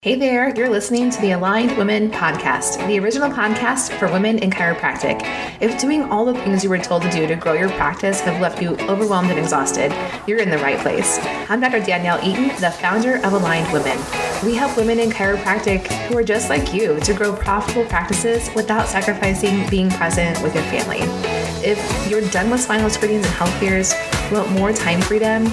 Hey there, you're listening to the Aligned Women Podcast, the original podcast for women in chiropractic. If doing all the things you were told to do to grow your practice have left you overwhelmed and exhausted, you're in the right place. I'm Dr. Danielle Eaton, the founder of Aligned Women. We help women in chiropractic who are just like you to grow profitable practices without sacrificing being present with your family. If you're done with spinal screenings and health fears, want more time freedom,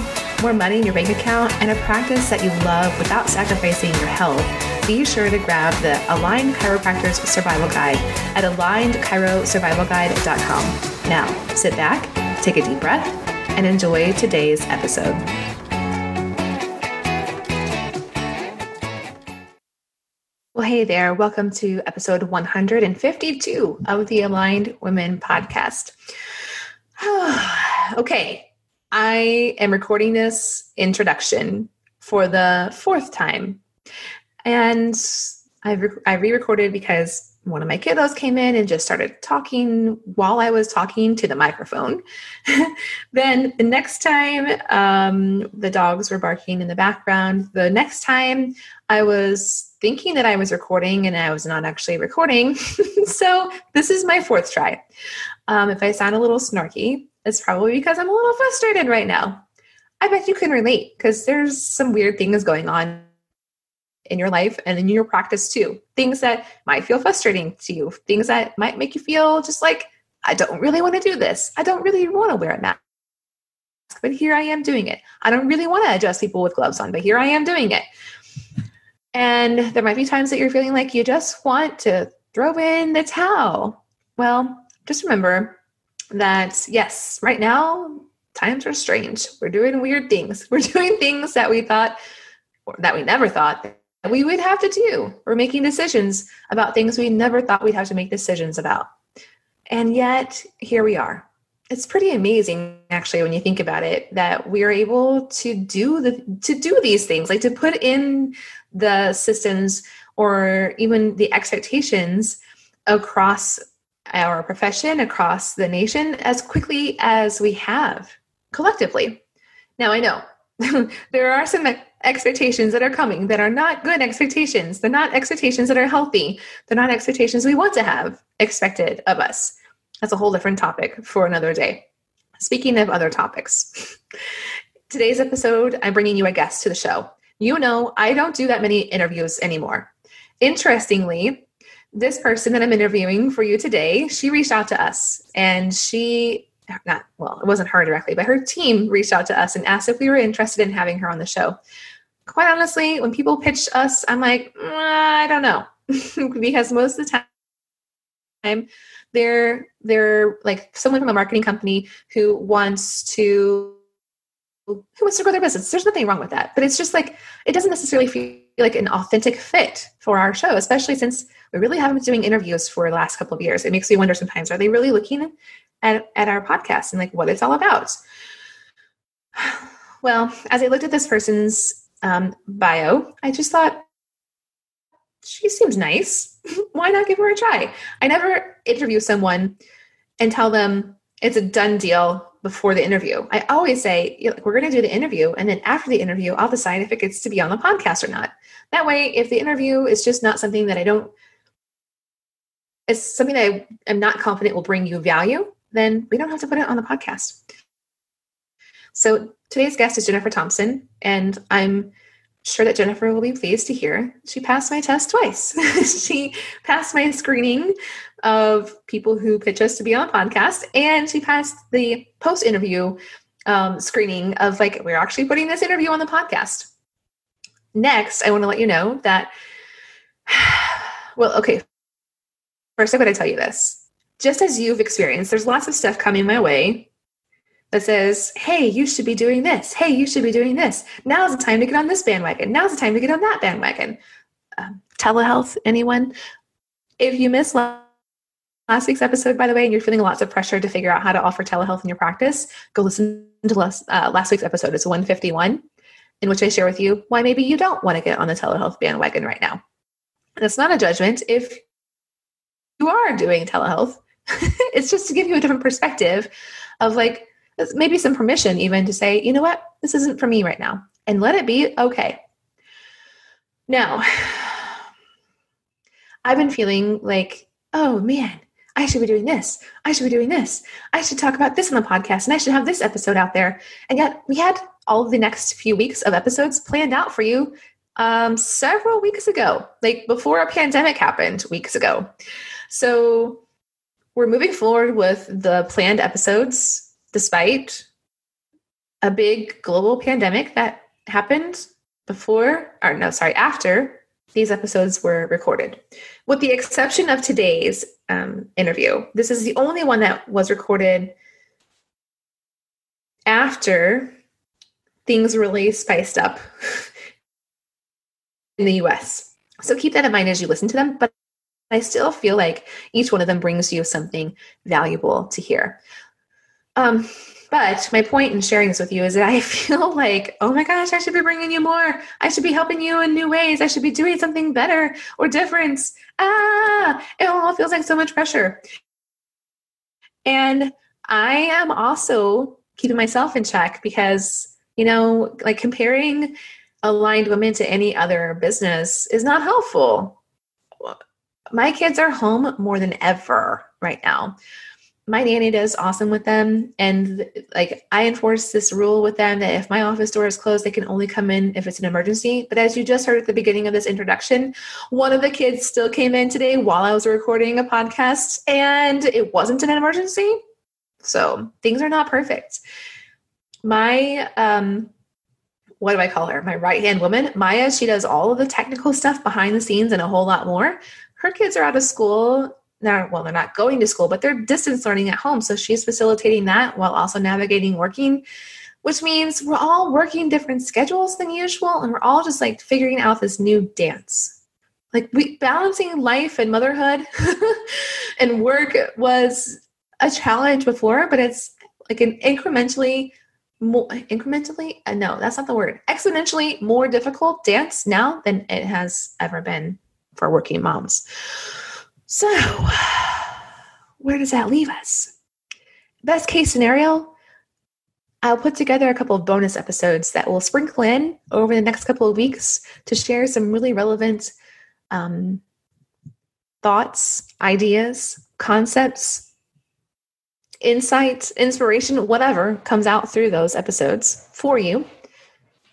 more money in your bank account, and a practice that you love without sacrificing your health, be sure to grab the Aligned Chiropractors Survival Guide at alignedchirosurvivalguide.com. Now, sit back, take a deep breath, and enjoy today's episode. Well, hey there. Welcome to episode 152 of the Aligned Women podcast. okay, I am recording this introduction for the fourth time. And I've re- I re-recorded because one of my kiddos came in and just started talking while I was talking to the microphone. then the next time, um, the dogs were barking in the background. The next time, I was thinking that I was recording and I was not actually recording. so this is my fourth try. Um, if I sound a little snarky, it's probably because I'm a little frustrated right now. I bet you can relate because there's some weird things going on in your life and in your practice too. Things that might feel frustrating to you, things that might make you feel just like, I don't really want to do this. I don't really want to wear a mask, but here I am doing it. I don't really want to adjust people with gloves on, but here I am doing it. And there might be times that you're feeling like you just want to throw in the towel. Well, just remember that yes, right now times are strange. We're doing weird things. We're doing things that we thought that we never thought that we would have to do. We're making decisions about things we never thought we'd have to make decisions about. And yet here we are. It's pretty amazing actually when you think about it that we're able to do the to do these things, like to put in the systems or even the expectations across our profession across the nation as quickly as we have collectively. Now, I know there are some expectations that are coming that are not good expectations. They're not expectations that are healthy. They're not expectations we want to have expected of us. That's a whole different topic for another day. Speaking of other topics, today's episode, I'm bringing you a guest to the show. You know, I don't do that many interviews anymore. Interestingly, this person that I'm interviewing for you today, she reached out to us and she, not, well, it wasn't her directly, but her team reached out to us and asked if we were interested in having her on the show. Quite honestly, when people pitch us, I'm like, mm, I don't know. because most of the time, they're they're like someone from a marketing company who wants to who wants to grow their business. There's nothing wrong with that. But it's just like it doesn't necessarily feel like an authentic fit for our show, especially since we really haven't been doing interviews for the last couple of years. It makes me wonder sometimes, are they really looking at, at our podcast and like what it's all about? Well, as I looked at this person's um, bio, I just thought, she seems nice. Why not give her a try? I never interview someone and tell them it's a done deal before the interview. I always say, we're going to do the interview, and then after the interview, I'll decide if it gets to be on the podcast or not. That way, if the interview is just not something that I don't it's something that I am not confident will bring you value, then we don't have to put it on the podcast. So today's guest is Jennifer Thompson, and I'm sure that Jennifer will be pleased to hear she passed my test twice. she passed my screening of people who pitch us to be on a podcast, and she passed the post interview um, screening of like, we're actually putting this interview on the podcast. Next, I want to let you know that, well, okay, First, I'm going to tell you this. Just as you've experienced, there's lots of stuff coming my way that says, hey, you should be doing this. Hey, you should be doing this. Now's the time to get on this bandwagon. Now's the time to get on that bandwagon. Um, telehealth, anyone? If you miss week's episode, by the way, and you're feeling lots of pressure to figure out how to offer telehealth in your practice, go listen to last, uh, last week's episode. It's 151, in which I share with you why maybe you don't want to get on the telehealth bandwagon right now. And it's not a judgment. If you are doing telehealth. it's just to give you a different perspective of like maybe some permission even to say, you know what, this isn't for me right now, and let it be okay. Now, I've been feeling like, oh man, I should be doing this. I should be doing this. I should talk about this on the podcast and I should have this episode out there. And yet we had all of the next few weeks of episodes planned out for you um, several weeks ago, like before a pandemic happened weeks ago. So we're moving forward with the planned episodes despite a big global pandemic that happened before, or no, sorry, after these episodes were recorded. With the exception of today's um, interview, this is the only one that was recorded after things really spiced up in the US. So keep that in mind as you listen to them. But I still feel like each one of them brings you something valuable to hear. Um, but my point in sharing this with you is that I feel like, oh my gosh, I should be bringing you more. I should be helping you in new ways. I should be doing something better or different. Ah, it all feels like so much pressure. And I am also keeping myself in check because, you know, like comparing aligned women to any other business is not helpful. My kids are home more than ever right now my nanny does awesome with them. And like i enforce this rule with them that if my office door is closed they can only come in if it's an emergency. But as you just heard at the beginning of this introduction one of the kids still came in today while i was recording a podcast and it wasn't an emergency. So things are not perfect. My um what do i call her? My right hand woman maya she does all of the technical stuff behind the scenes and a whole lot more. Her kids are out of school well they're not going to school but they're distance learning at home. So she's facilitating that while also navigating working which means we're all working different schedules than usual and we're all just like figuring out this new dance. Like we balancing life and motherhood and work was a challenge before but it's like an incrementally more incrementally uh, no that's not the word exponentially more difficult dance now than it has ever been for working moms so, where does that leave us? Best case scenario, I'll put together a couple of bonus episodes that will sprinkle in over the next couple of weeks to share some really relevant um, thoughts, ideas, concepts, insights, inspiration, whatever comes out through those episodes for you.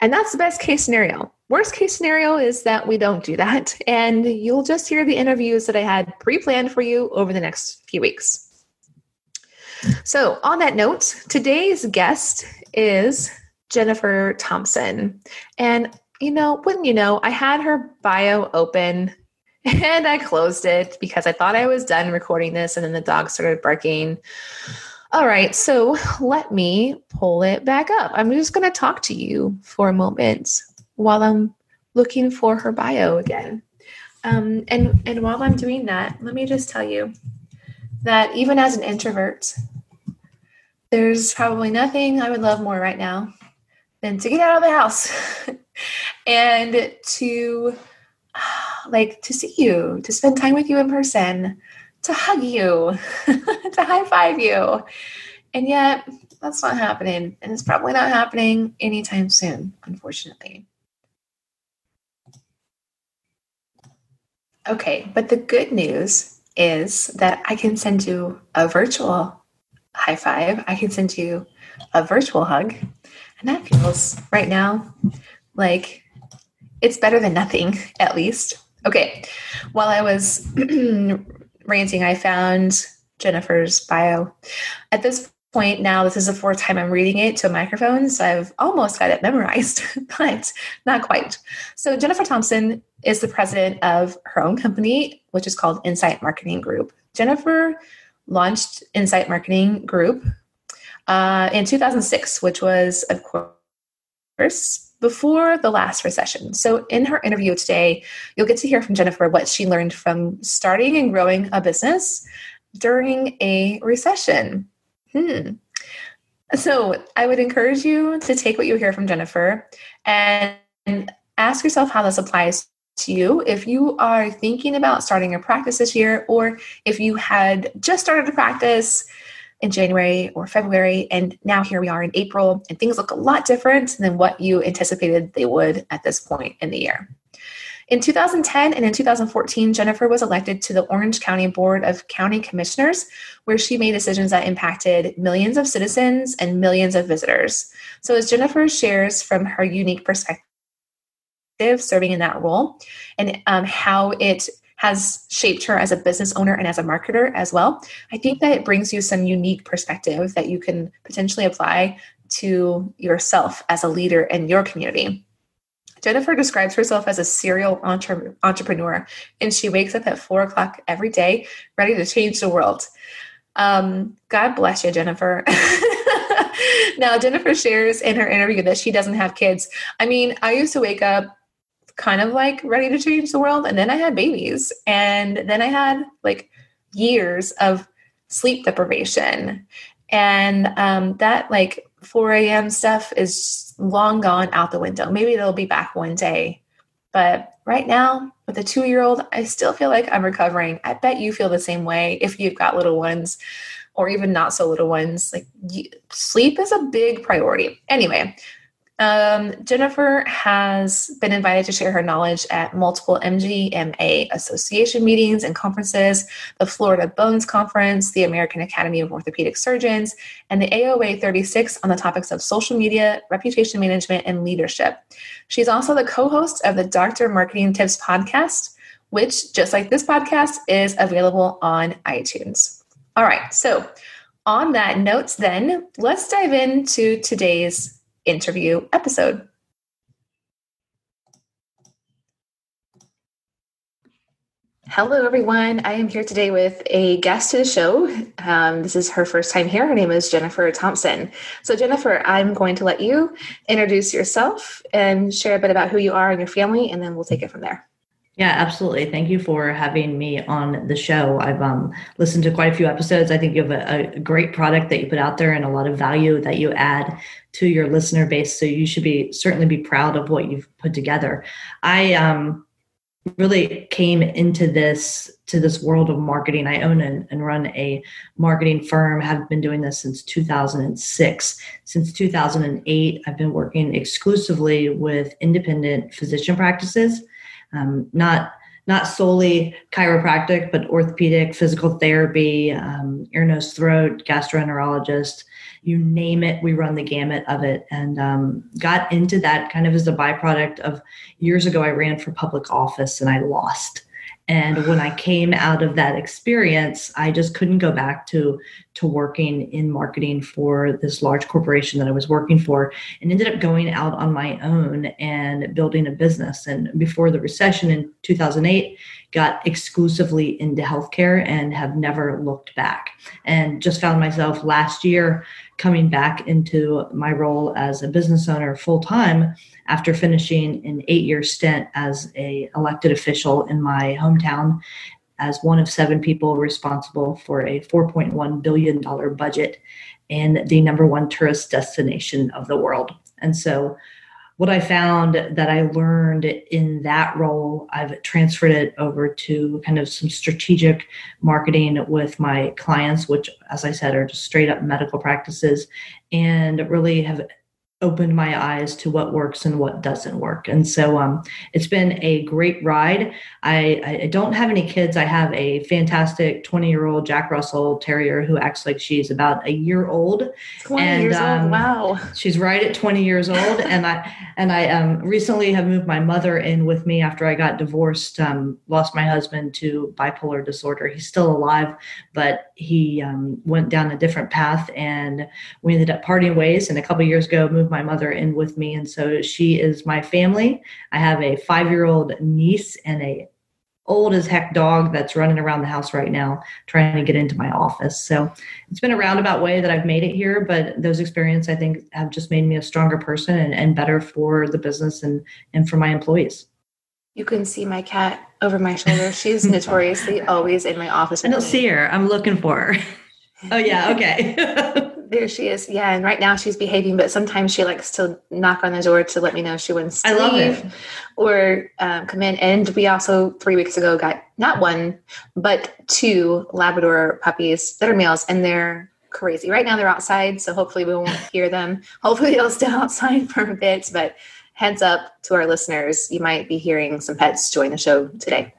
And that's the best case scenario. Worst case scenario is that we don't do that, and you'll just hear the interviews that I had pre planned for you over the next few weeks. So, on that note, today's guest is Jennifer Thompson. And, you know, wouldn't you know, I had her bio open and I closed it because I thought I was done recording this, and then the dog started barking. All right, so let me pull it back up. I'm just going to talk to you for a moment while I'm looking for her bio again. Um, and and while I'm doing that, let me just tell you that even as an introvert, there's probably nothing I would love more right now than to get out of the house and to like to see you, to spend time with you in person, to hug you, to high five you. And yet, that's not happening. And it's probably not happening anytime soon, unfortunately. Okay, but the good news is that I can send you a virtual high five. I can send you a virtual hug. And that feels right now like it's better than nothing, at least. Okay, while I was ranting, I found Jennifer's bio. At this point now this is the fourth time i'm reading it to a microphone so i've almost got it memorized but not quite so jennifer thompson is the president of her own company which is called insight marketing group. Jennifer launched insight marketing group uh, in 2006 which was of course before the last recession. So in her interview today you'll get to hear from jennifer what she learned from starting and growing a business during a recession. Hmm. So I would encourage you to take what you hear from Jennifer and ask yourself how this applies to you. If you are thinking about starting a practice this year, or if you had just started a practice in January or February, and now here we are in April, and things look a lot different than what you anticipated they would at this point in the year. In 2010 and in 2014, Jennifer was elected to the Orange County Board of County Commissioners, where she made decisions that impacted millions of citizens and millions of visitors. So, as Jennifer shares from her unique perspective, serving in that role and um, how it has shaped her as a business owner and as a marketer as well. I think that it brings you some unique perspective that you can potentially apply to yourself as a leader in your community. Jennifer describes herself as a serial entre- entrepreneur, and she wakes up at four o'clock every day, ready to change the world. Um, God bless you, Jennifer. now, Jennifer shares in her interview that she doesn't have kids. I mean, I used to wake up kind of like ready to change the world. And then I had babies. And then I had like years of sleep deprivation. And um, that like 4 a.m. stuff is long gone out the window. Maybe it'll be back one day. But right now, with a two year old, I still feel like I'm recovering. I bet you feel the same way if you've got little ones or even not so little ones. Like you, sleep is a big priority. Anyway, um, Jennifer has been invited to share her knowledge at multiple MGMA association meetings and conferences, the Florida Bones Conference, the American Academy of Orthopedic Surgeons, and the AOA 36 on the topics of social media, reputation management, and leadership. She's also the co host of the Doctor Marketing Tips podcast, which, just like this podcast, is available on iTunes. All right, so on that note, then, let's dive into today's interview episode. Hello, everyone. I am here today with a guest to the show. Um, this is her first time here. Her name is Jennifer Thompson. So, Jennifer, I'm going to let you introduce yourself and share a bit about who you are and your family, and then we'll take it from there. Yeah, absolutely. Thank you for having me on the show. I've um, listened to quite a few episodes. I think you have a, a, great product that you put out there and a lot of value that you add to your listener base. So you should be certainly be proud of what you've put together. I um, really came into this to this world of marketing. I own and, and run a marketing firm. Have been doing this since 2006. Since 2008, I've been working exclusively with independent physician practices um, not not solely chiropractic, but orthopedic, physical therapy, um, ear, nose, throat, gastroenterologist, you name it, we run the gamut of it. And um, got into that kind of as a byproduct of years ago, I ran for public office and I lost. And when I came out of that experience, I just couldn't go back to to working in marketing for this large corporation that I was working for and ended up going out on my own and building a business. And before the recession in 2008, got exclusively into healthcare and have never looked back. And just found myself last year coming back into my role as a business owner full time after finishing an eight year stint as a elected official in my hometown as one of seven people responsible for a $4.1 billion budget and the number one tourist destination of the world. And so what I found that I learned in that role, I've transferred it over to kind of some strategic marketing with my clients, which, as I said, are just straight up medical practices, and really have opened my eyes to what works and what doesn't work. And so um, it's been a great ride. I, I, don't have any kids. I have a fantastic 20 year old Jack Russell Terrier who acts like she's about a year old. 20 and, years um, old. Wow. She's right at 20 years old. and I, and I um, recently have moved my mother in with me after I got divorced, um, lost my husband to bipolar disorder. He's still alive, but he um, went down a different path and we ended up parting ways. And a couple years ago, moved my mother in with me. And so she is my family. I have a five year old niece and a old as heck dog that's running around the house right now trying to get into my office. So it's been a roundabout way that I've made it here, but those experiences I think have just made me a stronger person and, and better for the business and, and for my employees. You can see my cat over my shoulder. She's notoriously always in my office. I don't see her. I'm looking for her. Oh yeah, okay. there she is. Yeah, and right now she's behaving, but sometimes she likes to knock on the door to let me know she wants to I love leave it. or um, come in. And we also three weeks ago got not one but two Labrador puppies that are males, and they're crazy. Right now they're outside, so hopefully we won't hear them. Hopefully they'll stay outside for a bit, but heads up to our listeners, you might be hearing some pets join the show today.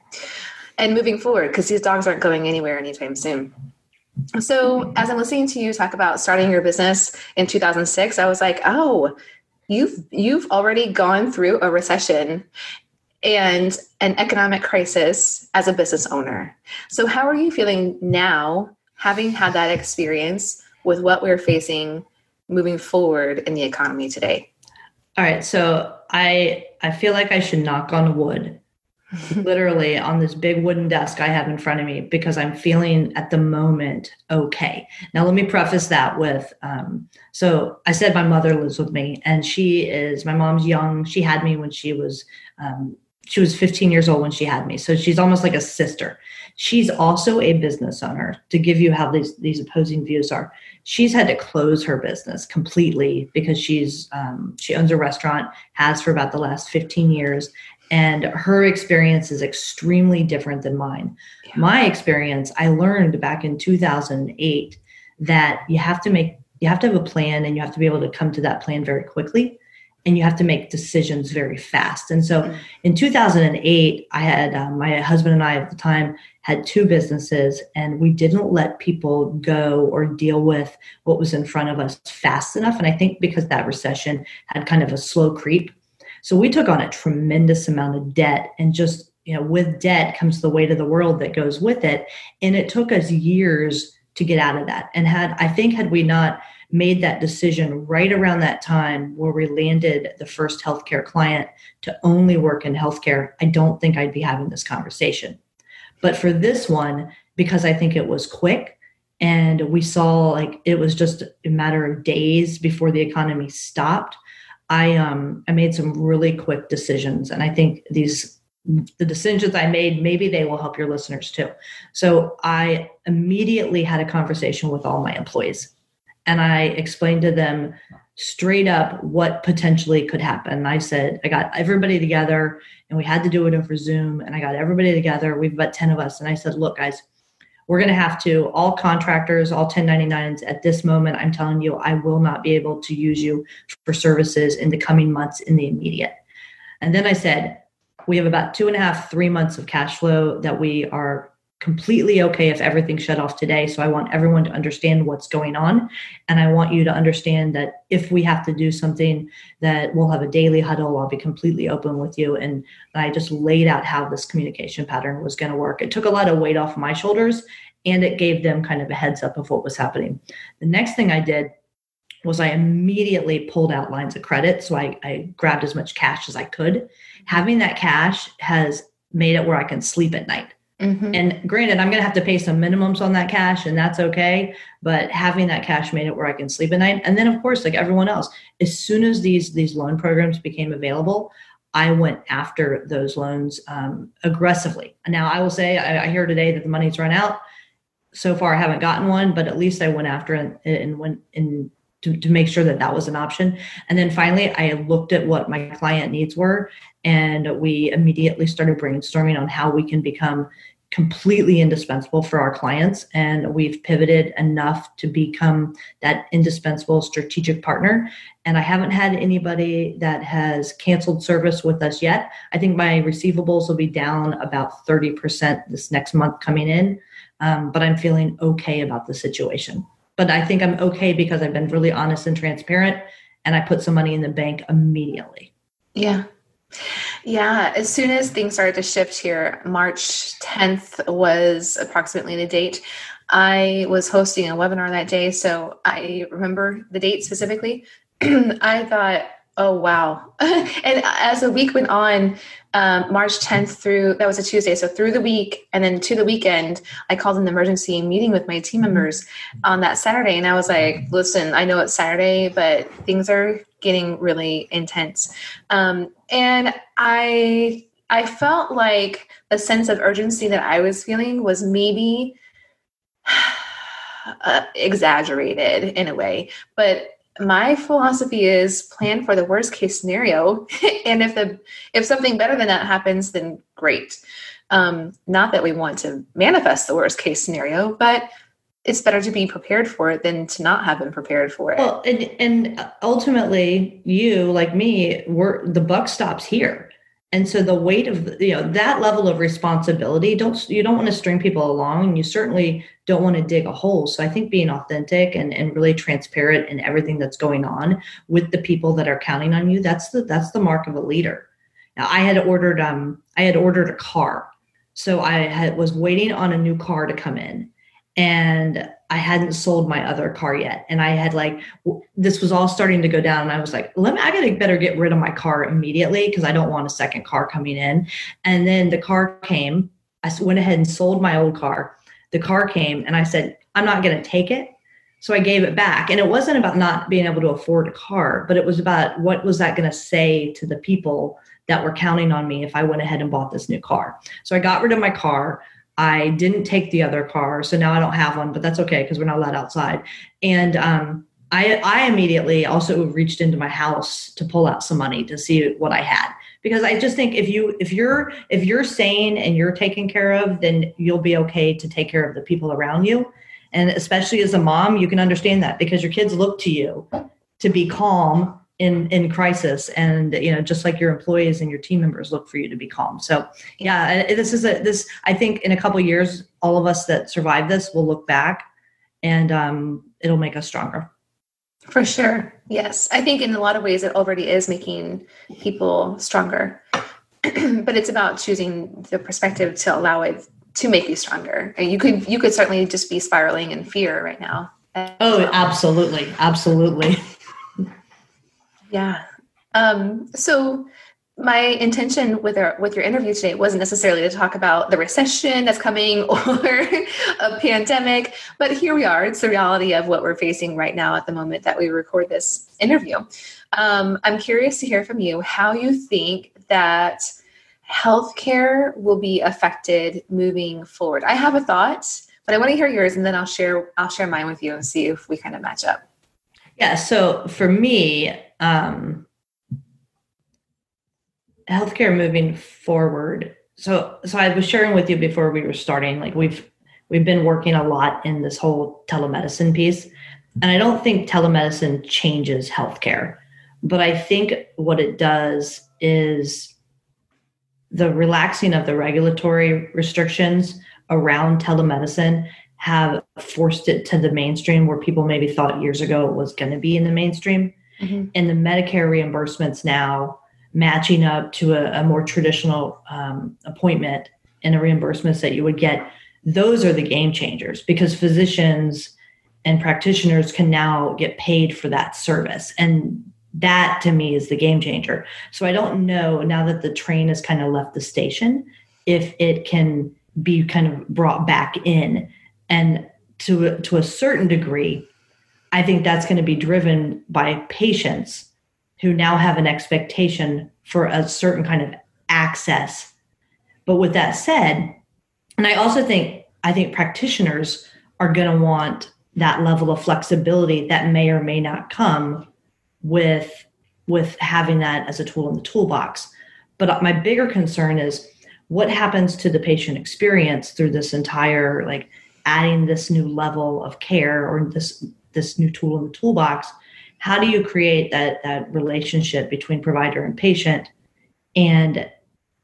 And moving forward, because these dogs aren't going anywhere anytime soon. So, as I'm listening to you talk about starting your business in 2006, I was like, oh, you've you've already gone through a recession and an economic crisis as a business owner. So, how are you feeling now, having had that experience with what we're facing moving forward in the economy today? All right, so I I feel like I should knock on wood literally on this big wooden desk I have in front of me because I'm feeling at the moment okay. Now, let me preface that with um, so I said my mother lives with me, and she is my mom's young. She had me when she was um, she was 15 years old when she had me, so she's almost like a sister. She's also a business owner. To give you how these these opposing views are, she's had to close her business completely because she's um, she owns a restaurant, has for about the last 15 years, and her experience is extremely different than mine. Yeah. My experience, I learned back in 2008 that you have to make you have to have a plan and you have to be able to come to that plan very quickly and you have to make decisions very fast. And so mm-hmm. in 2008, I had um, my husband and I at the time had two businesses, and we didn't let people go or deal with what was in front of us fast enough. And I think because that recession had kind of a slow creep, so we took on a tremendous amount of debt and just, you know, with debt comes the weight of the world that goes with it. And it took us years to get out of that. And had, I think, had we not made that decision right around that time where we landed the first healthcare client to only work in healthcare, I don't think I'd be having this conversation. But for this one, because I think it was quick and we saw like it was just a matter of days before the economy stopped I um I made some really quick decisions, and I think these the decisions I made maybe they will help your listeners too. So I immediately had a conversation with all my employees, and I explained to them straight up what potentially could happen. I said I got everybody together, and we had to do it over Zoom, and I got everybody together. We've about ten of us, and I said, look, guys we're going to have to all contractors all 1099s at this moment i'm telling you i will not be able to use you for services in the coming months in the immediate. And then i said we have about two and a half three months of cash flow that we are completely okay if everything shut off today. So I want everyone to understand what's going on. And I want you to understand that if we have to do something, that we'll have a daily huddle. I'll be completely open with you. And I just laid out how this communication pattern was going to work. It took a lot of weight off my shoulders and it gave them kind of a heads up of what was happening. The next thing I did was I immediately pulled out lines of credit. So I, I grabbed as much cash as I could. Having that cash has made it where I can sleep at night Mm-hmm. And granted, I'm going to have to pay some minimums on that cash, and that's okay. But having that cash made it where I can sleep at night. And then, of course, like everyone else, as soon as these these loan programs became available, I went after those loans um, aggressively. Now, I will say, I, I, hear today that the money's run out. So far, I haven't gotten one, but at least I went after and, and went in to, to make sure that that was an option. And then finally, I looked at what my client needs were, and we immediately started brainstorming on how we can become completely indispensable for our clients. And we've pivoted enough to become that indispensable strategic partner. And I haven't had anybody that has canceled service with us yet. I think my receivables will be down about 30% this next month coming in. Um, but I'm feeling okay about the situation. But I think I'm okay because I've been really honest and transparent and I put some money in the bank immediately. Yeah. Yeah, as soon as things started to shift here, March 10th was approximately the date. I was hosting a webinar that day, so I remember the date specifically. I thought, oh, wow. and as the week went on, um, March 10th through, that was a Tuesday, so through the week and then to the weekend, I called an emergency meeting with my team members on that Saturday. And I was like, listen, I know it's Saturday, but things are getting really intense. Um, and I, I felt like the sense of urgency that I was feeling was maybe uh, exaggerated in a way, but my philosophy is plan for the worst case scenario. And if the if something better than that happens then great. Um, not that we want to manifest the worst case scenario but it's better to be prepared for it than to not have been prepared for it. Well, and, and ultimately, you like me, we're the buck stops here, and so the weight of you know that level of responsibility don't you don't want to string people along, and you certainly don't want to dig a hole. So I think being authentic and and really transparent in everything that's going on with the people that are counting on you that's the that's the mark of a leader. Now I had ordered um I had ordered a car, so I had was waiting on a new car to come in and I hadn't sold my other car yet. And I had like, this was all starting to go down. And I was like, let me, I gotta better get rid of my car immediately because I don't want a second car coming in. And then the car came. I went ahead and sold my old car. The car came and I said, I'm not gonna take it. So I gave it back. And it wasn't about not being able to afford a car, but it was about what was that gonna say to the people that were counting on me if I went ahead and bought this new car. So I got rid of my car. I didn't take the other car, so now I don't have one, but that's okay because we're not allowed outside. And um, I, I immediately also reached into my house to pull out some money to see what I had because I just think if you if you're if you're sane and you're taken care of, then you'll be okay to take care of the people around you. And especially as a mom, you can understand that because your kids look to you to be calm in in crisis. And you know just like your employees and your team members look for you to be calm. So yeah this is a this i think in a couple years all of us that survive this will look back and um, it'll make us stronger. For sure. Yes. I think in a lot of ways it already is making people stronger. But it's about choosing the perspective to allow it to make you stronger. And you could you could certainly just be spiraling in fear right now. Oh absolutely. Absolutely Yeah. Um, so my intention with our with your interview today wasn't necessarily to talk about the recession that's coming or a pandemic, but here we are. It's the reality of what we're facing right now at the moment that we record this interview. Um, I'm curious to hear from you how you think that healthcare will be affected moving forward. I have a thought, but I want to hear yours, and then I'll share I'll share mine with you and see if we kind of match up. Yeah. So for me, um, healthcare moving forward. So, so I was sharing with you before we were starting, like we've we've been working a lot in this whole telemedicine piece, and I don't think telemedicine changes healthcare, but I think what it does is the relaxing of the regulatory restrictions around telemedicine have forced it to the mainstream where people maybe thought years ago it was going to be in the mainstream mm-hmm. and the Medicare reimbursements now matching up to a, a more traditional um, appointment and the reimbursements that you would get, those are the game changers because physicians and practitioners can now get paid for that service. And that to me is the game changer. So I don't know now that the train has kind of left the station if it can be kind of brought back in and to to a certain degree I think that's going to be driven by patients who now have an expectation for a certain kind of access. But with that said, and I also think I think practitioners are going to want that level of flexibility that may or may not come with with having that as a tool in the toolbox. But my bigger concern is what happens to the patient experience through this entire like adding this new level of care or this this new tool in the toolbox how do you create that that relationship between provider and patient? And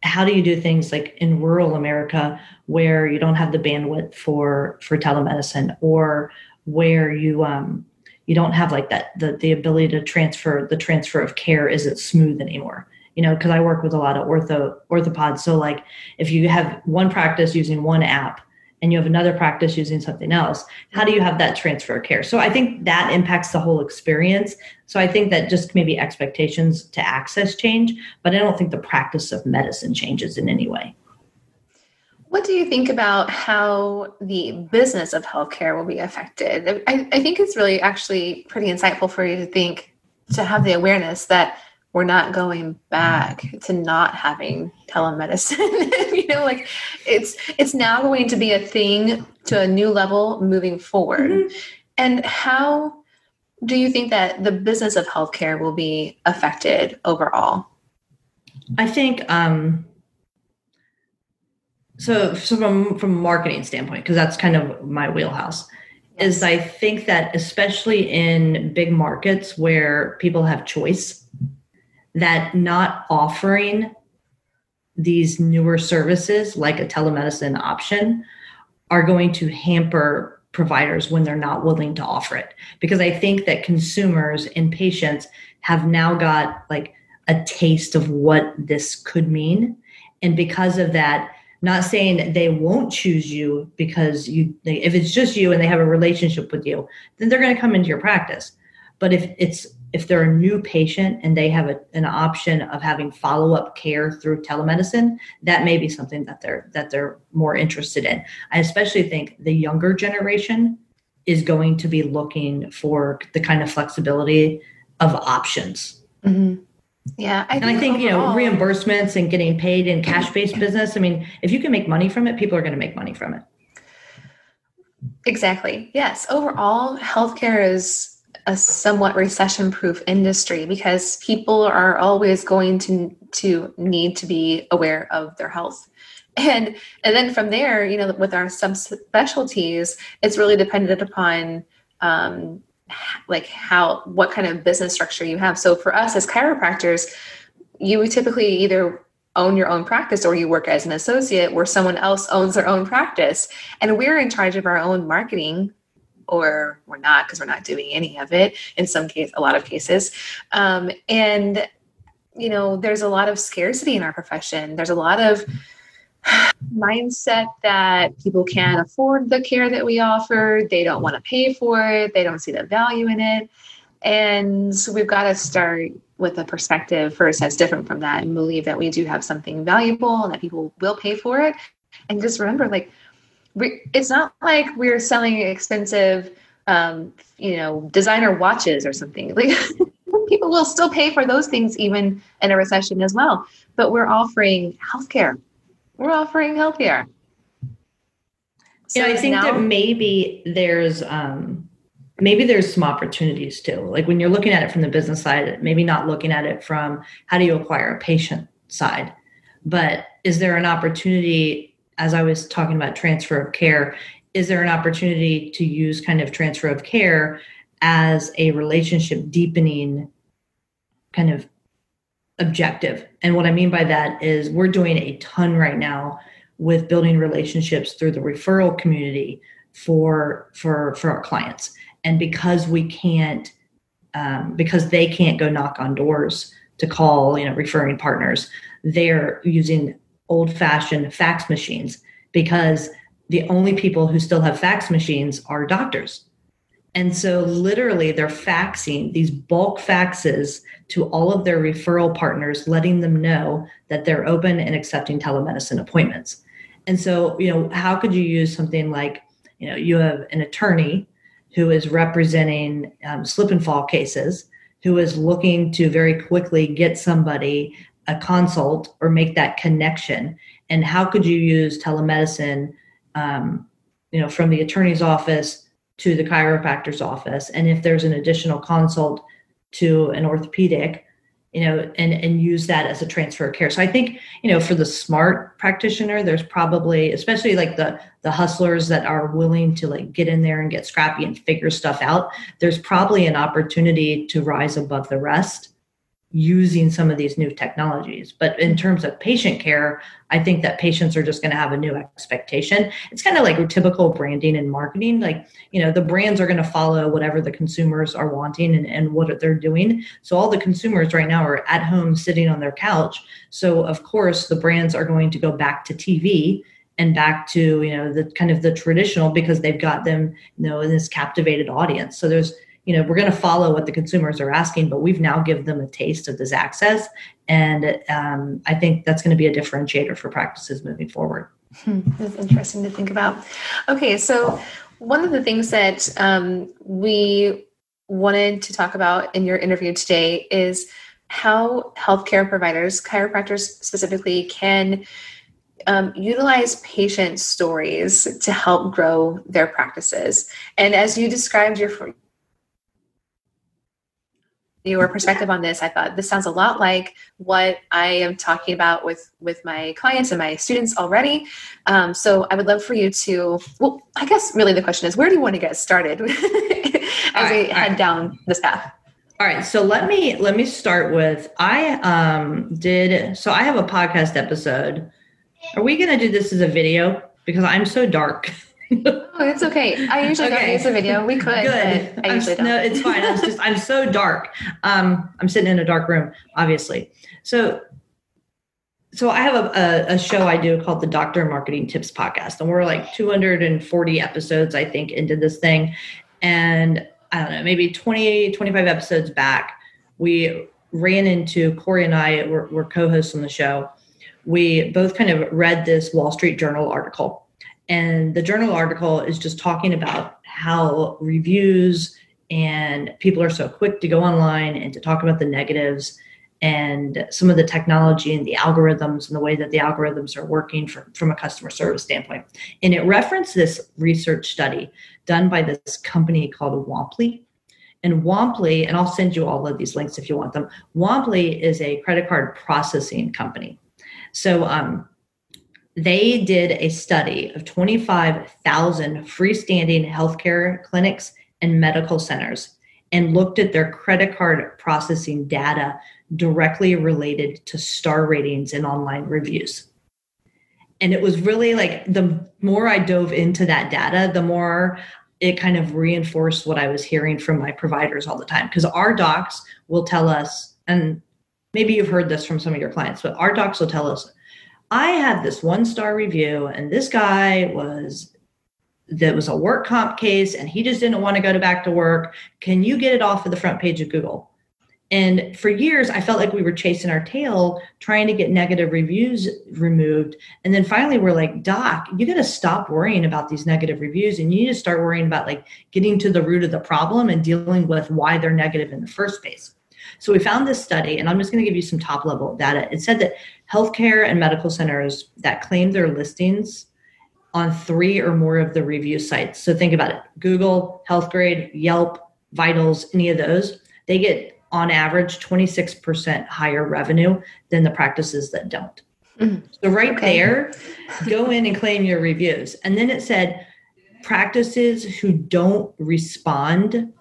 how do you do things like in rural america where you don't have the bandwidth for for telemedicine or where you um you don't have like that the, the ability to transfer the transfer of care isn't smooth anymore? You know because i work with a lot of ortho orthopods. So like if you have one practice using one app and you have another practice using something else how do you have that transfer of care? So i think that impacts the whole experience. So i think that just maybe expectations to access change but i don't think the practice of medicine changes in any way. What do you think about how the business of healthcare will be affected? I, I think it's really actually pretty insightful for you to think to have the awareness that we're not going back to not having telemedicine. You know like it's it's now going to be a thing to a new level moving forward. Mm-hmm. and how do you think that the business of healthcare will be affected overall? I think um so, so from from marketing standpoint because that's kind of my wheelhouse is I think that especially in big markets where people have choice, that not offering these newer services like a telemedicine option are going to hamper providers when they're not willing to offer it. Because i think that consumers and patients have now got like a taste of what this could mean. And because of that not saying they won't choose you because you if it's just you and they have a relationship with you then they're going to come into your practice. But if it's if they're a new patient and they have a, an option of having follow-up care through telemedicine that may be something that they're that they're more interested in. I especially think the younger generation is going to be looking for the kind of flexibility of options. Mm-hmm. yeah I and i think overall, you know reimbursements and getting paid in cash-based business i mean if you can make money from it people are going to make money from it. Exactly yes. Overall healthcare is a somewhat recession proof industry because people are always going to to need to be aware of their health. And and then from there you know with our subspecialties it's really dependent upon um like how what kind of business structure you have. So for us as chiropractors you typically either own your own practice or you work as an associate where someone else owns their own practice. And we're in charge of our own marketing or we're not because we're not doing any of it in some case a lot of cases. Um, and you know there's a lot of scarcity in our profession. There's a lot of mindset that people can't afford the care that we offer. They don't want to pay for it. They don't see the value in it. And so we've got to start with a perspective first that's different from that and believe that we do have something valuable and that people will pay for it. And just remember like we, it's not like we're selling expensive um, you know designer watches or something. Like people will still pay for those things even in a recession as well. But we're offering healthcare. We're offering healthcare. So yeah i think now- that maybe there's um maybe there's some opportunities too. Like when you're looking at it from the business side maybe not looking at it from how do you acquire a patient side. But is there an opportunity as I was talking about transfer of care, is there an opportunity to use kind of transfer of care as a relationship deepening kind of objective? And what I mean by that is we're doing a ton right now with building relationships through the referral community for for for our clients. And because we can't um, because they can't go knock on doors to call you know referring partners they're using old fashioned fax machines because the only people who still have fax machines are doctors. And so, literally, they're faxing these bulk faxes to all of their referral partners, letting them know that they're open and accepting telemedicine appointments. And so, you know, how could you use something like, you know, you have an attorney who is representing um, slip and fall cases, who is looking to very quickly get somebody a consult or make that connection? And how could you use telemedicine um, you know from the attorney's office to the chiropractor's office? And if there's an additional consult to an orthopedic you know and and use that as a transfer of care. So i think you know for the smart practitioner there's probably especially like the the hustlers that are willing to like get in there and get scrappy and figure stuff out there's probably an opportunity to rise above the rest using some of these new technologies. But in terms of patient care, I think that patients are just going to have a new expectation. It's kind of like typical branding and marketing. Like, you know, the brands are going to follow whatever the consumers are wanting and, and what they're doing. So all the consumers right now are at home sitting on their couch. So of course the brands are going to go back to TV and back to, you know, the kind of the traditional because they've got them, you know, in this captivated audience. So there's you know we're going to follow what the consumers are asking but we've now given them a taste of this access. And um, i think that's going to be a differentiator for practices moving forward. Hmm, that's interesting to think about. Okay so one of the things that um, we wanted to talk about in your interview today is how healthcare providers chiropractors specifically can um, utilize patient stories to help grow their practices. And as you described your your perspective on this. I thought this sounds a lot like what I am talking about with with my clients and my students already. Um, so I would love for you to. Well, I guess really the question is, where do you want to get started as right, we head right. down this path? All right, so let me let me start with I um did so I have a podcast episode. Are we going to do this as a video because I'm so dark? oh, it's okay. I usually okay. don't use a video. We could. Good. I usually don't. No, it's fine. I'm just I'm so dark. Um, I'm sitting in a dark room, obviously. So so I have a, a, a, show I do called the Doctor Marketing Tips Podcast, and we're like 240 episodes, I think, into this thing. And I don't know, maybe 20, 25 episodes back, we ran into Corey and I were, were co-hosts on the show. We both kind of read this Wall Street Journal article and the journal article is just talking about how reviews and people are so quick to go online and to talk about the negatives and some of the technology and the algorithms and the way that the algorithms are working from, a customer service standpoint. And it referenced this research study done by this company called Womply. And Womply, and I'll send you all of these links if you want them. Womply is a credit card processing company. So um, they did a study of 25,000 freestanding healthcare clinics and medical centers and looked at their credit card processing data directly related to star ratings and online reviews. And it was really like the more I dove into that data, the more it kind of reinforced what I was hearing from my providers all the time. Because our docs will tell us, and maybe you've heard this from some of your clients, but our docs will tell us I had this one star review, and this guy was that was a work comp case, and he just didn't want to go to back to work. Can you get it off of the front page of Google? And for years, I felt like we were chasing our tail trying to get negative reviews removed. And then finally, we're like, Doc, you got to stop worrying about these negative reviews and you need to start worrying about like getting to the root of the problem and dealing with why they're negative in the first place. So we found this study, and I'm just going to give you some top level data. It said that healthcare and medical centers that claim their listings on three or more of the review sites. So think about it Google, Healthgrade, Yelp, Vitals, any of those, they get on average 26% higher revenue than the practices that don't. Mm-hmm. So, right okay. there, go in and claim your reviews. And then it said practices who don't respond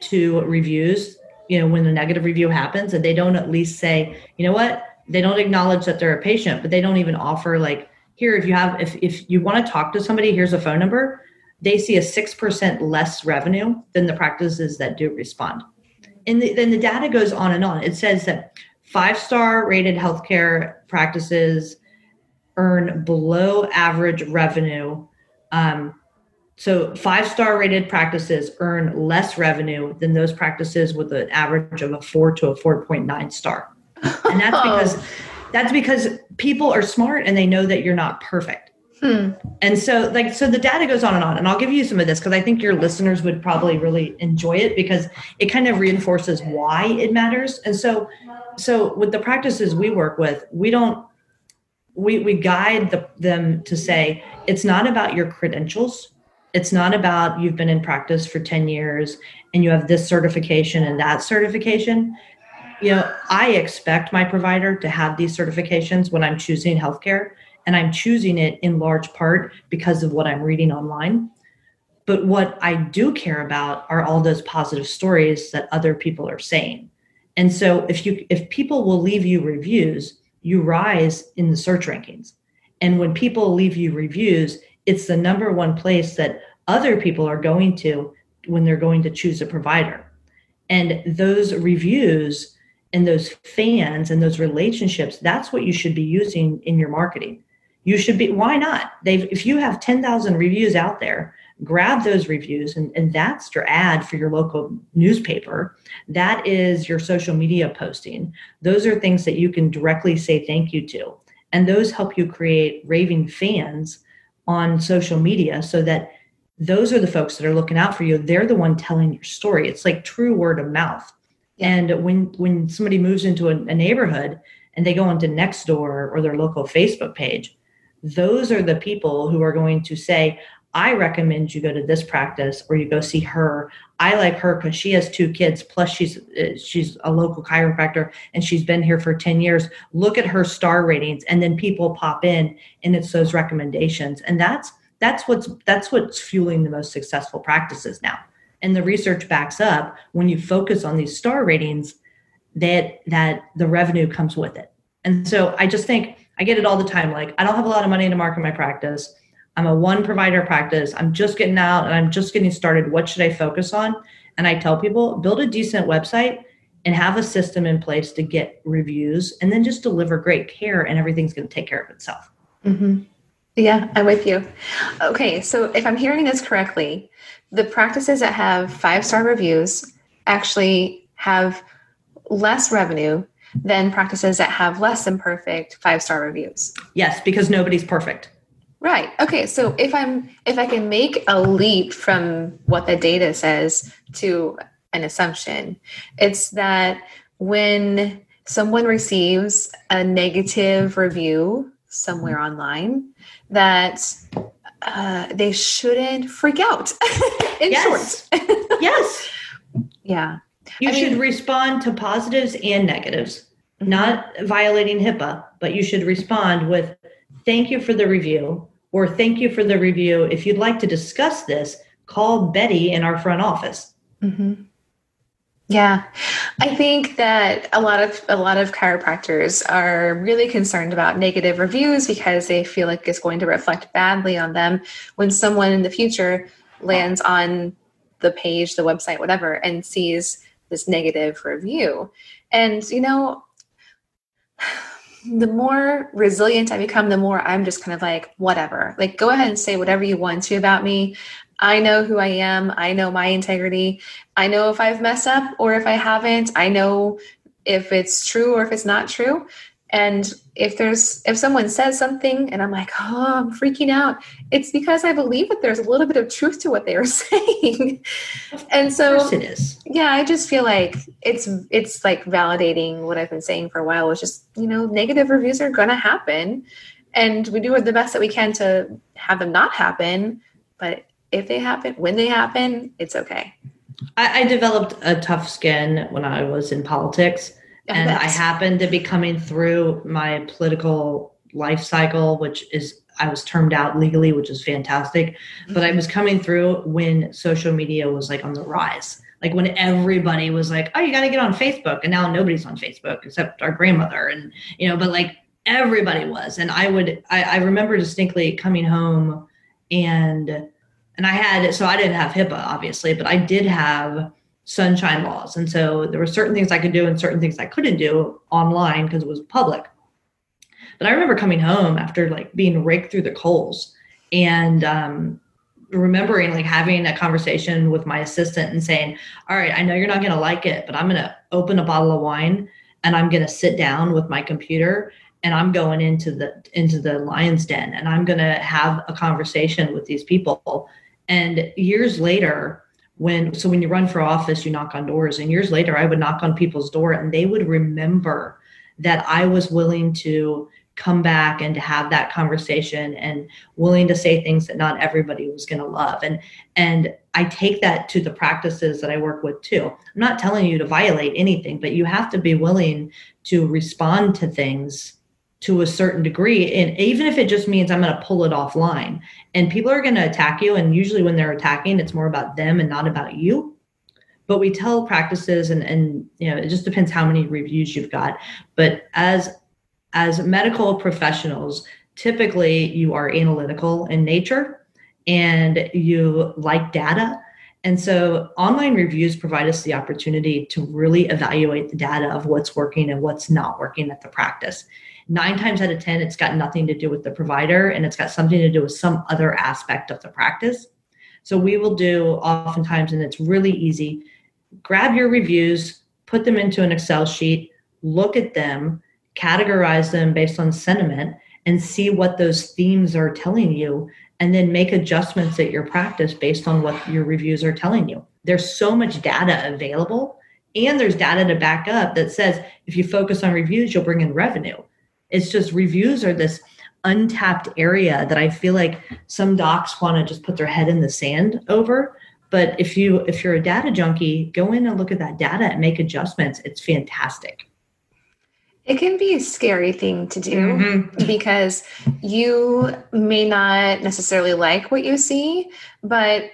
to reviews you know when the negative review happens and they don't at least say you know what? They don't acknowledge that they're a patient but they don't even offer like here if you have if, if you want to talk to somebody here's a phone number. They see a 6% less revenue than the practices that do respond. And the, then the data goes on and on. It says that five star rated healthcare practices earn below average revenue um, so, five star rated practices earn less revenue than those practices with an average of a four to a 4.9 star. And that's because that's because people are smart and they know that you're not perfect. Hmm. And so, like, so the data goes on and on. And I'll give you some of this because I think your listeners would probably really enjoy it because it kind of reinforces why it matters. And so, so with the practices we work with, we don't we we guide the, them to say it's not about your credentials it's not about you've been in practice for 10 years and you have this certification and that certification. You know, I expect my provider to have these certifications when I'm choosing healthcare, and I'm choosing it in large part because of what I'm reading online. But what I do care about are all those positive stories that other people are saying. And so if you if people will leave you reviews, you rise in the search rankings. And when people leave you reviews, it's the number one place that other people are going to when they're going to choose a provider. And those reviews and those fans and those relationships, that's what you should be using in your marketing. You should be, why not? They've, if you have 10,000 reviews out there, grab those reviews and, and that's your ad for your local newspaper. That is your social media posting. Those are things that you can directly say thank you to. And those help you create raving fans on social media so that those are the folks that are looking out for you. They're the one telling your story. It's like true word of mouth. And when when somebody moves into a, a neighborhood and they go onto Nextdoor or their local Facebook page, those are the people who are going to say, I recommend you go to this practice or you go see her. I like her because she has two kids. Plus, she's she's a local chiropractor and she's been here for ten years. Look at her star ratings, and then people pop in, and it's those recommendations, and that's that's what's that's what's fueling the most successful practices now. And the research backs up when you focus on these star ratings that that the revenue comes with it. And so I just think I get it all the time. Like I don't have a lot of money to market my practice I'm a one provider practice. I'm just getting out and I'm just getting started. What should I focus on? And I tell people build a decent website and have a system in place to get reviews and then just deliver great care and everything's going to take care of itself. Mm-hmm. Yeah, I'm with you. Okay, so if I'm hearing this correctly, the practices that have five star reviews actually have less revenue than practices that have less than perfect five star reviews. Yes, because nobody's perfect. Right. Okay. So if I'm if I can make a leap from what the data says to an assumption, it's that when someone receives a negative review somewhere online, that uh, they shouldn't freak out. In yes. short. yes. Yeah. You I should mean, respond to positives and negatives, mm-hmm. not violating HIPAA, but you should respond with thank you for the review or thank you for the review. If you'd like to discuss this, call Betty in our front office. Mm-hmm. Yeah, I think that a lot of a lot of chiropractors are really concerned about negative reviews because they feel like it's going to reflect badly on them when someone in the future lands on the page, the website, whatever, and sees this negative review. And you know, the more resilient I become, the more I'm just kind of like, whatever. Like, go ahead and say whatever you want to about me. I know who I am. I know my integrity. I know if I've messed up or if I haven't. I know if it's true or if it's not true. And if there's if someone says something and I'm like, oh, I'm freaking out, it's because I believe that there's a little bit of truth to what they are saying. and so it is. Yeah, I just feel like it's it's like validating what I've been saying for a while, which is, you know, negative reviews are gonna happen. And we do the best that we can to have them not happen. But if they happen, when they happen, it's okay. I, I developed a tough skin when I was in politics and I happened to be coming through my political life cycle, which is I was termed out legally, which is fantastic. But I mm-hmm. was coming through when social media was like on the rise. Like when everybody was like, "Oh, you got to get on Facebook," and now nobody's on Facebook except our grandmother, and you know. But like everybody was, and I would. I, I remember distinctly coming home, and and I had so I didn't have HIPAA obviously, but I did have sunshine laws. And so there were certain things I could do and certain things I couldn't do online because it was public. But I remember coming home after like being raked through the coals and um, remembering like having a conversation with my assistant and saying, All right, I know you're not going to like it, but I'm going to open a bottle of wine and I'm going to sit down with my computer and I'm going into the into the lion's den and I'm going to have a conversation with these people. And years later, when so when you run for office you knock on doors. And years later i would knock on people's door and they would remember that i was willing to come back and to have that conversation and willing to say things that not everybody was going to love. And and i take that to the practices that i work with too. I'm not telling you to violate anything but you have to be willing to respond to things to a certain degree. And even if it just means I'm going to pull it offline and people are going to attack you. And usually when they're attacking, it's more about them and not about you. But we tell practices and, and you know, it just depends how many reviews you've got. But as as medical professionals, typically you are analytical in nature and you like data. And so online reviews provide us the opportunity to really evaluate the data of what's working and what's not working at the practice nine times out of 10, it's got nothing to do with the provider and it's got something to do with some other aspect of the practice. So we will do oftentimes, and it's really easy grab your reviews, put them into an Excel sheet, look at them, categorize them based on sentiment, and see what those themes are telling you, and then make adjustments at your practice based on what your reviews are telling you. There's so much data available, and there's data to back up that says if you focus on reviews, you'll bring in revenue. It's just reviews are this untapped area that I feel like some docs want to just put their head in the sand over. But if you if you're a data junkie, go in and look at that data and make adjustments. It's fantastic. It can be a scary thing to do mm-hmm. because you may not necessarily like what you see, but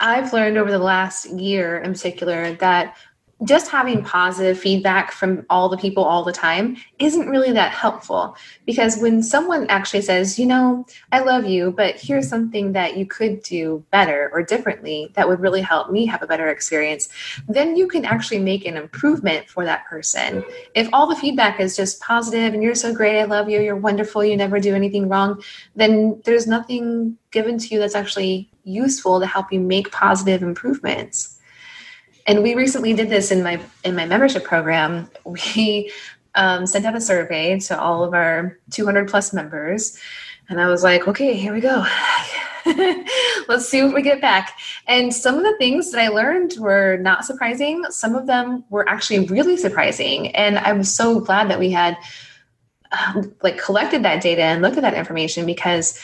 I've learned over the last year in particular that just having positive feedback from all the people all the time isn't really that helpful because when someone actually says, you know, I love you, but here's something that you could do better or differently that would really help me have a better experience, then you can actually make an improvement for that person. If all the feedback is just positive and you're so great, I love you, you're wonderful, you never do anything wrong, then there's nothing given to you that's actually useful to help you make positive improvements and we recently did this in my in my membership program. We um, sent out a survey to all of our 200 plus members. And i was like okay here we go. Let's see what we get back. And some of the things that i learned were not surprising. Some of them were actually really surprising. And i was so glad that we had um, like collected that data and looked at that information because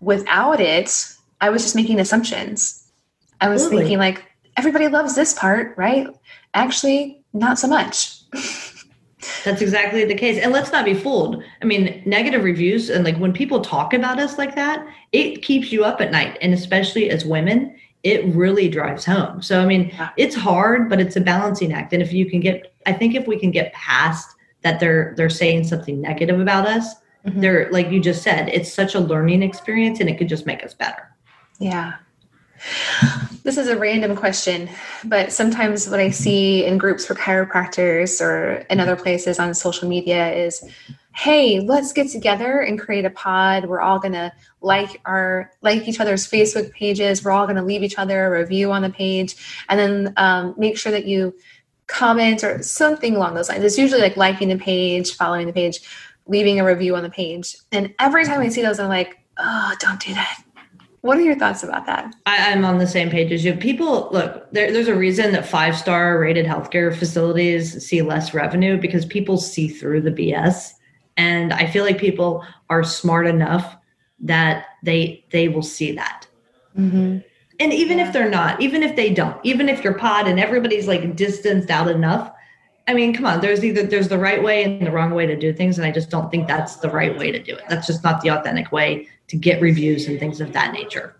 without it i was just making assumptions. I was thinking like everybody loves this part, right? Actually, not so much. That's exactly the case. And let's not be fooled. I mean, negative reviews and like when people talk about us like that, it keeps you up at night. And especially as women, it really drives home. So, I mean, yeah. it's hard, but it's a balancing act. And if you can get, I think if we can get past that they're, they're saying something negative about us, mm-hmm. they're, like you just said, it's such a learning experience and it could just make us better. Yeah. This is a random question, but sometimes what I see in groups for chiropractors or in other places on social media is hey let's get together and create a pod. We're all going to like our like each other's facebook pages. We're all going to leave each other a review on the page and then um, make sure that you comment or something along those lines. It's usually like liking the page following the page leaving a review on the page. And every time i see those i'm like oh don't do that what are your thoughts about that? I, am on the same page as you. People look, there, there's a reason that five star rated healthcare facilities see less revenue because people see through the BS. And I feel like people are smart enough that they they will see that. Mm-hmm. And even if they're not, even if they don't, even if you're pod and everybody's like distanced out enough, I mean, come on, there's either there's the right way and the wrong way to do things, and I just don't think that's the right way to do it. That's just not the authentic way to get reviews and things of that nature.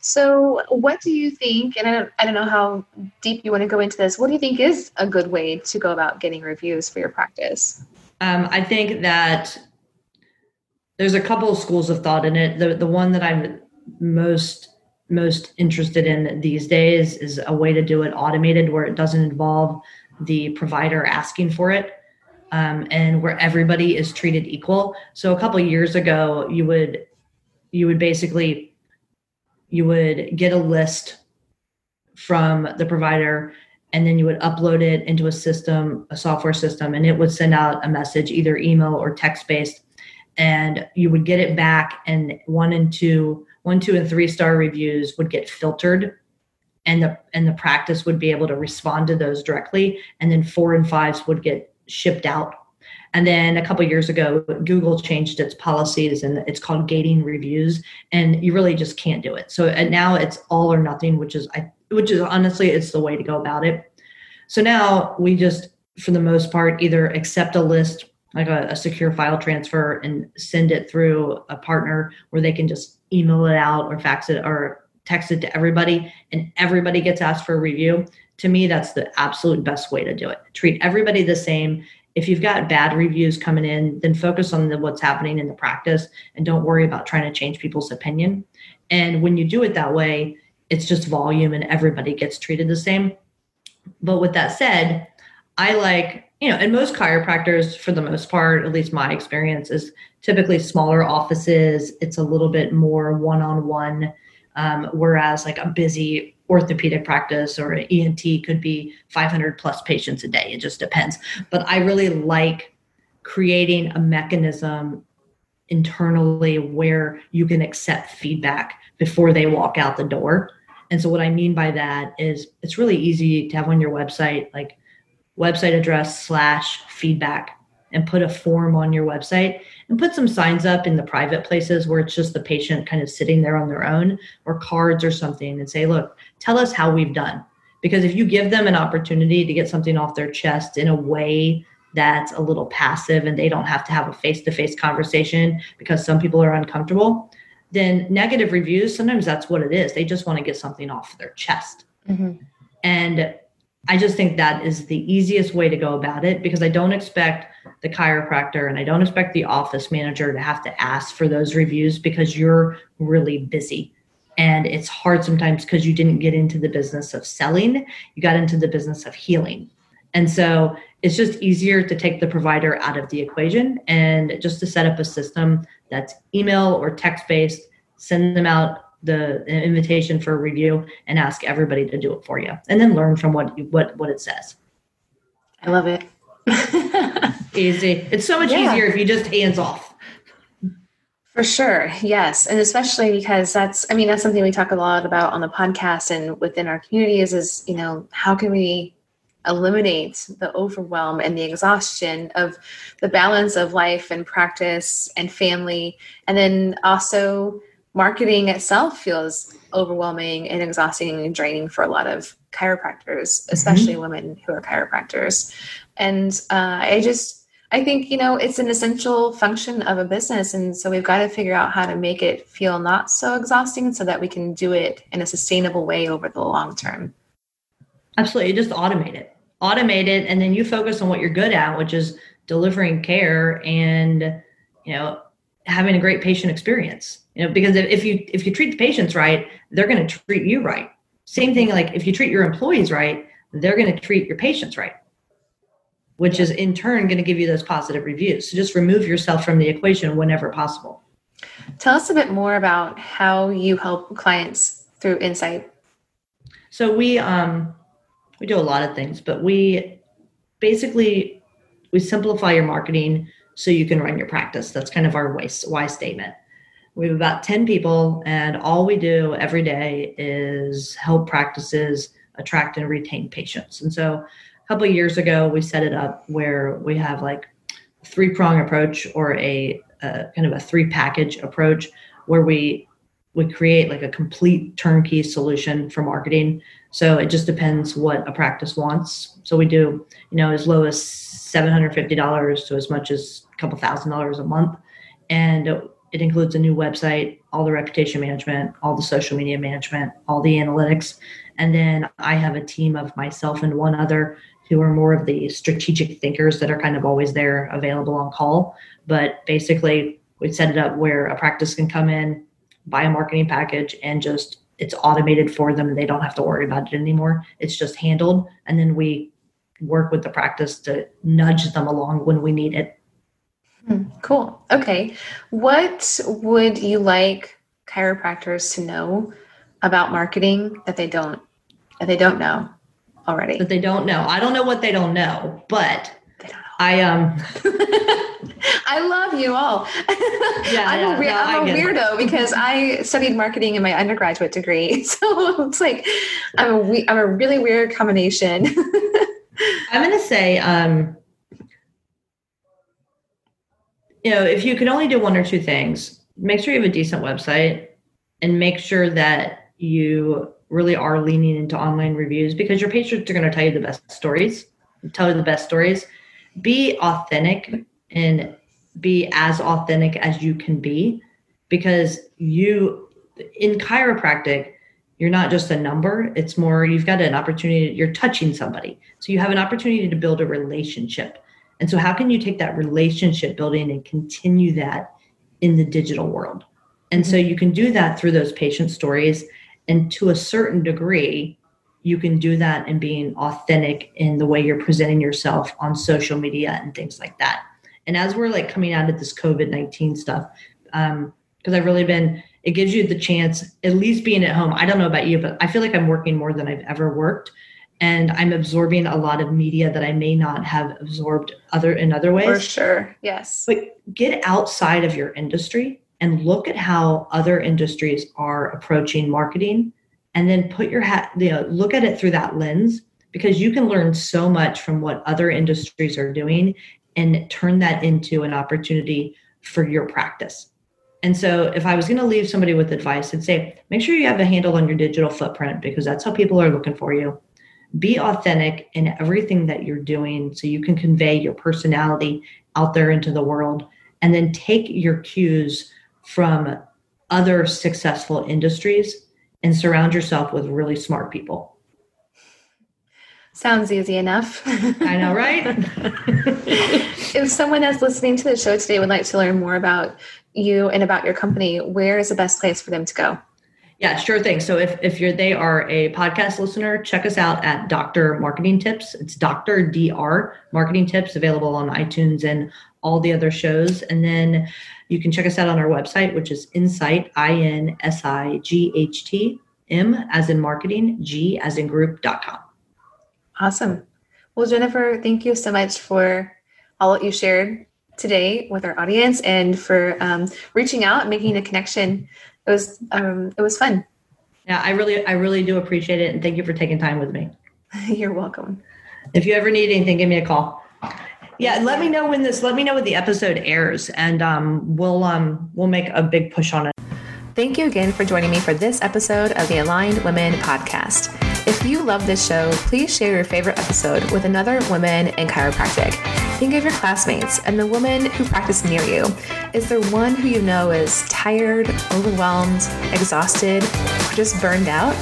So, what do you think? And I don't, I don't know how deep you want to go into this. What do you think is a good way to go about getting reviews for your practice? Um, I think that there's a couple of schools of thought in it. The the one that I'm most most interested in these days is a way to do it automated, where it doesn't involve the provider asking for it um, and where everybody is treated equal. So a couple years ago, you would you would basically you would get a list from the provider and then you would upload it into a system a software system and it would send out a message either email or text based and you would get it back and one and two one two and three star reviews would get filtered and the and the practice would be able to respond to those directly and then four and fives would get shipped out. And then a couple years ago, Google changed its policies and it's called gating reviews, and you really just can't do it. So now it's all or nothing, which is I, which is honestly it's the way to go about it. So now we just, for the most part, either accept a list like a, a secure file transfer and send it through a partner where they can just email it out or fax it or text it to everybody, and everybody gets asked for a review to me that's the absolute best way to do it. Treat everybody the same. If you've got bad reviews coming in then focus on the, what's happening in the practice and don't worry about trying to change people's opinion. And when you do it that way it's just volume and everybody gets treated the same. But with that said i like you know and most chiropractors for the most part at least my experience is typically smaller offices. It's a little bit more one-on-one um, whereas like a busy orthopedic practice or ENT could be 500 plus patients a day. It just depends. But I really like creating a mechanism internally where you can accept feedback before they walk out the door. And so what I mean by that is it's really easy to have on your website like website address slash feedback. and put a form on your website and put some signs up in the private places where it's just the patient kind of sitting there on their own or cards or something and say, look, tell us how we've done. Because if you give them an opportunity to get something off their chest in a way that's a little passive and they don't have to have a face to face conversation because some people are uncomfortable, then negative reviews, sometimes that's what it is. They just want to get something off their chest. Mm-hmm. And I just think that is the easiest way to go about it because I don't expect the chiropractor and I don't expect the office manager to have to ask for those reviews because you're really busy. And it's hard sometimes because you didn't get into the business of selling, you got into the business of healing. And so it's just easier to take the provider out of the equation and just to set up a system that's email or text based, send them out the invitation for a review and ask everybody to do it for you and then learn from what what what it says i love it easy it's so much yeah. easier if you just hands off for sure yes and especially because that's i mean that's something we talk a lot about on the podcast and within our communities is you know how can we eliminate the overwhelm and the exhaustion of the balance of life and practice and family and then also marketing itself feels overwhelming and exhausting and draining for a lot of chiropractors, especially mm-hmm. women who are chiropractors. And uh, I just, I think, you know, it's an essential function of a business. And so we've got to figure out how to make it feel not so exhausting so that we can do it in a sustainable way over the long term. Absolutely. Just automate it. Automate it. And then you focus on what you're good at, which is delivering care and, you know, having a great patient experience you know because if you if you treat the patients right they're going to treat you right same thing like if you treat your employees right they're going to treat your patients right which is in turn going to give you those positive reviews. So just remove yourself from the equation whenever possible. Tell us a bit more about how you help clients through insight. So we um we do a lot of things but we basically we simplify your marketing so you can run your practice. That's kind of our why, why statement. We have about 10 people, and all we do every day is help practices attract and retain patients. And so couple of years ago, we set it up where we have like three prong approach or a, a kind of a three package approach where we we create like a complete turnkey solution for marketing. So it just depends what a practice wants. So we do, you know, as low as $750 to as much as a couple thousand dollars a month. And it includes a new website, all the reputation management, all the social media management, all the analytics. And then I have a team of myself and one other who are more of the strategic thinkers that are kind of always there available on call. But basically, we set it up where a practice can come in, buy a marketing package, and just it's automated for them. They don't have to worry about it anymore. It's just handled. And then we work with the practice to nudge them along when we need it Hmm, cool. Okay. What would you like chiropractors to know about marketing that they don't that they don't know already? That they don't know. I don't know what they don't know, but know. I um I love you all. Yeah, I'm, yeah, a, no, I'm a weirdo it. because I studied marketing in my undergraduate degree. So it's like I'm a I'm a really weird combination. I'm going to say um you know, if you can only do one or two things, make sure you have a decent website and make sure that you really are leaning into online reviews because your patients are going to tell you the best stories, tell you the best stories. Be authentic and be as authentic as you can be because you, in chiropractic, you're not just a number. It's more, you've got an opportunity, you're touching somebody. So you have an opportunity to build a relationship. And so, how can you take that relationship building and continue that in the digital world? And so, you can do that through those patient stories. And to a certain degree, you can do that in being authentic in the way you're presenting yourself on social media and things like that. And as we're like coming out of this COVID 19 stuff, because um, I've really been, it gives you the chance, at least being at home. I don't know about you, but I feel like I'm working more than I've ever worked and I'm absorbing a lot of media that I may not have absorbed other in other ways. For sure. Yes. But get outside of your industry and look at how other industries are approaching marketing and then put your hat you know look at it through that lens because you can learn so much from what other industries are doing and turn that into an opportunity for your practice. And so, if I was going to leave somebody with advice, I'd say make sure you have a handle on your digital footprint because that's how people are looking for you. Be authentic in everything that you're doing so you can convey your personality out there into the world. And then take your cues from other successful industries and surround yourself with really smart people. Sounds easy enough. I know, right? if someone that's listening to the show today would like to learn more about you and about your company, where is the best place for them to go? Yeah, sure thing. So if, if you're they are a podcast listener, check us out at Dr. Marketing Tips. It's Dr. DR Marketing Tips available on iTunes and all the other shows. And then you can check us out on our website, which is Insight, I N S I G H T, M as in marketing, G as in group.com. Awesome. Well, Jennifer, thank you so much for all that you shared today with our audience and for um, reaching out and making a connection. It was um, it was fun. Yeah, I really I really do appreciate it, and thank you for taking time with me. You're welcome. If you ever need anything, give me a call. Yeah, let me know when this. Let me know when the episode airs, and um, we'll um, we'll make a big push on it. Thank you again for joining me for this episode of the Aligned Women podcast. If you love this show, please share your favorite episode with another woman in chiropractic. Think of your classmates and the woman who practice near you. Is there one who you know is tired, overwhelmed, exhausted, or just burned out?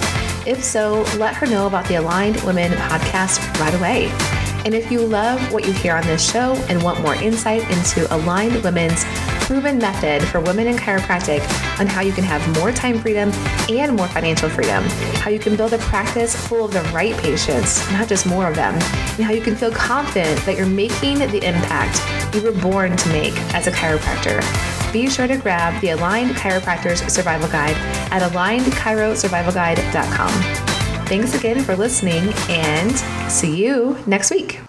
If so, let her know about the Aligned Women podcast right away. And if you love what you hear on this show and want more insight into Aligned Women's proven method for women in chiropractic on how you can have more time freedom and more financial freedom, how you can build a practice full of the right patients, not just more of them, and how you can feel confident that you're making the impact you were born to make as a chiropractor be sure to grab the Aligned Chiropractors Survival Guide at alignedchirosurvivalguide.com. Thanks again for listening and see you next week.